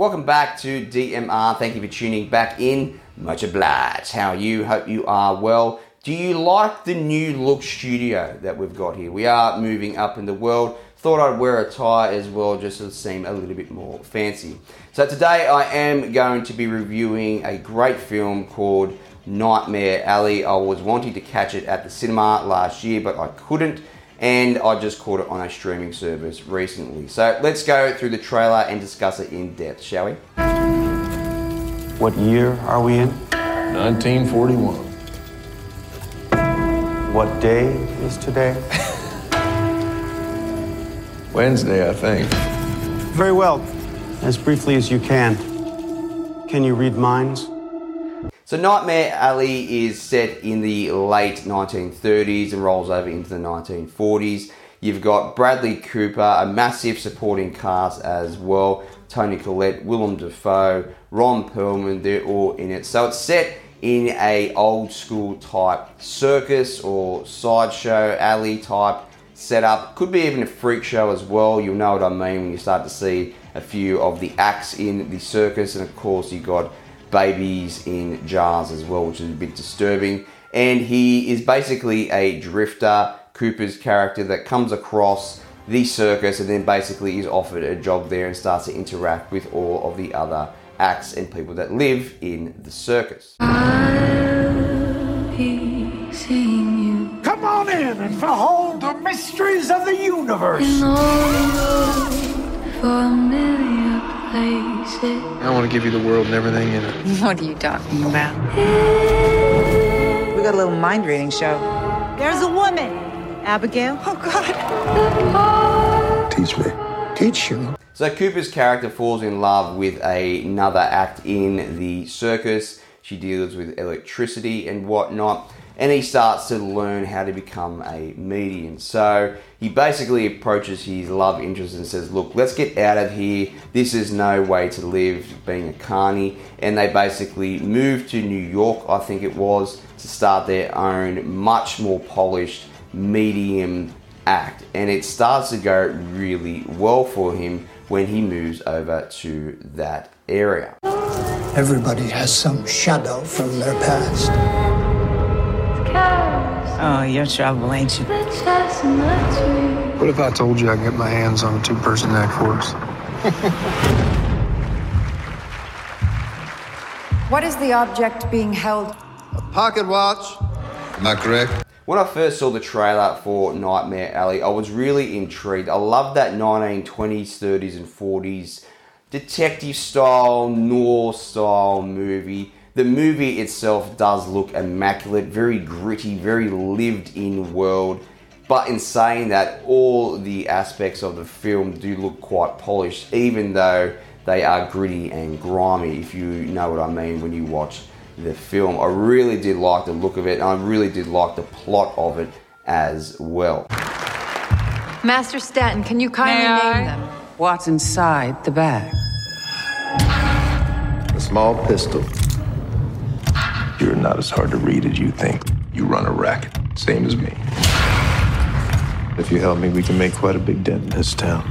Welcome back to DMR. Thank you for tuning back in. Much obliged. How are you? Hope you are well. Do you like the new look studio that we've got here? We are moving up in the world. Thought I'd wear a tie as well just to seem a little bit more fancy. So today I am going to be reviewing a great film called Nightmare Alley. I was wanting to catch it at the cinema last year, but I couldn't and I just caught it on a streaming service recently. So let's go through the trailer and discuss it in depth, shall we? What year are we in? 1941. What day is today? Wednesday, I think. Very well. As briefly as you can. Can you read minds? So Nightmare Alley is set in the late 1930s and rolls over into the 1940s. You've got Bradley Cooper, a massive supporting cast as well. Toni Collette, Willem Dafoe, Ron Perlman, they're all in it. So it's set in a old school type circus or sideshow alley type setup. Could be even a freak show as well. You'll know what I mean when you start to see a few of the acts in the circus, and of course you got babies in jars as well, which is a bit disturbing. And he is basically a drifter, Cooper's character, that comes across the circus and then basically is offered a job there and starts to interact with all of the other acts and people that live in the circus. Come on in and behold the mysteries of the universe. I want to give you the world and everything in it. What are you talking about? We got a little mind reading show. There's a woman. Abigail? Oh, God. Teach me. Teach you. So Cooper's character falls in love with another act in the circus. She deals with electricity and whatnot, and he starts to learn how to become a medium. So he basically approaches his love interest and says, "Look, let's get out of here. This is no way to live, being a carny." And they basically move to New York, I think it was, to start their own, much more polished medium act. And it starts to go really well for him when he moves over to that area. Everybody has some shadow from their past. Oh, you're trouble, ain't you? What if I told you I can get my hands on a two person act force? What is the object being held? A pocket watch. Am I correct? When I first saw the trailer for Nightmare Alley, I was really intrigued. I love that 1920s, 30s, and 40s detective style, noir style movie. The movie itself does look immaculate, very gritty, very lived in world. But in saying that, all the aspects of the film do look quite polished, even though they are gritty and grimy, if you know what I mean when you watch the film. I really did like the look of it, and I really did like the plot of it as well. Master Stanton, can you kindly May I? name them? What's inside the bag? A small pistol. You're not as hard to read as you think. You run a racket, same as me. If you help me, we can make quite a big dent in this town.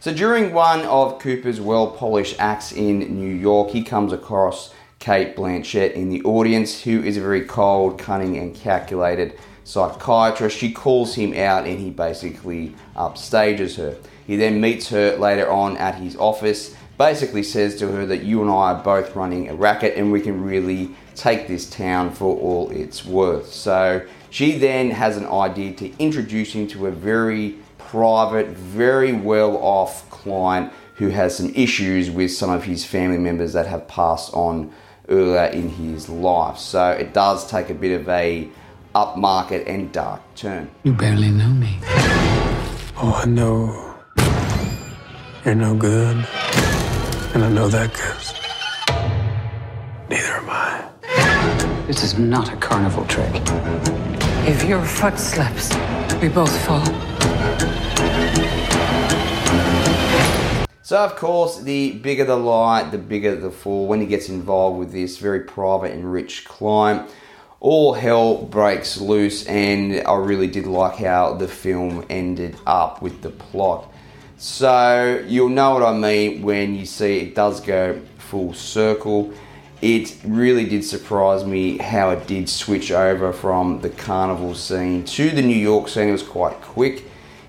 So during one of Cooper's well polished acts in New York, he comes across Cate Blanchett in the audience, who is a very cold, cunning, and calculated psychiatrist. She calls him out and he basically upstages her. He then meets her later on at his office, basically says to her that you and I are both running a racket and we can really take this town for all it's worth. So she then has an idea to introduce him to a very private, very well off client who has some issues with some of his family members that have passed on earlier in his life. So it does take a bit of a upmarket and dark turn. You barely know me. Oh, I know. You're no good. And I know that because neither am I. This is not a carnival trick. If your foot slips, we both fall. So, of course, the bigger the light, the bigger the fall. When he gets involved with this very private and rich client, all hell breaks loose, and I really did like how the film ended up with the plot. So you'll know what I mean when you see it does go full circle. It really did surprise me how it did switch over from the carnival scene to the New York scene. It was quite quick.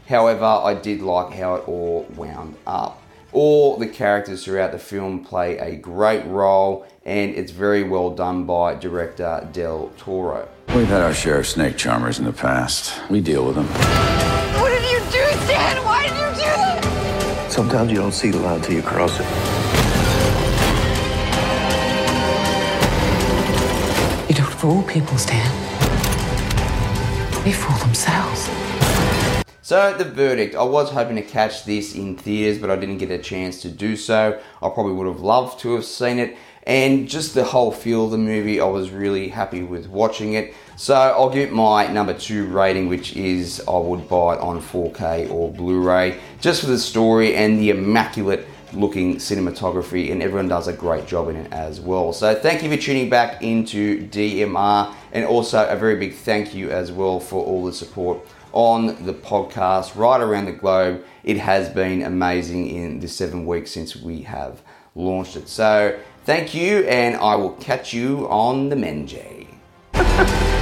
However, I did like how it all wound up. All the characters throughout the film play a great role, and it's very well done by director Del Toro. We've had our share of snake charmers in the past. We deal with them. Sometimes you don't see the line till you cross it. You don't fool people, Stan. They fool themselves. So, the verdict. I was hoping to catch this in theatres, but I didn't get a chance to do so. I probably would have loved to have seen it. And just the whole feel of the movie, I was really happy with watching it. So, I'll give it my number two rating, which is I would buy it on 4K or Blu ray, just for the story and the immaculate looking cinematography, and everyone does a great job in it as well. So, thank you for tuning back into DMR, and also a very big thank you as well for all the support on the podcast right around the globe. It has been amazing in the seven weeks since we have launched it. So, Thank you, and I will catch you on the Menjay.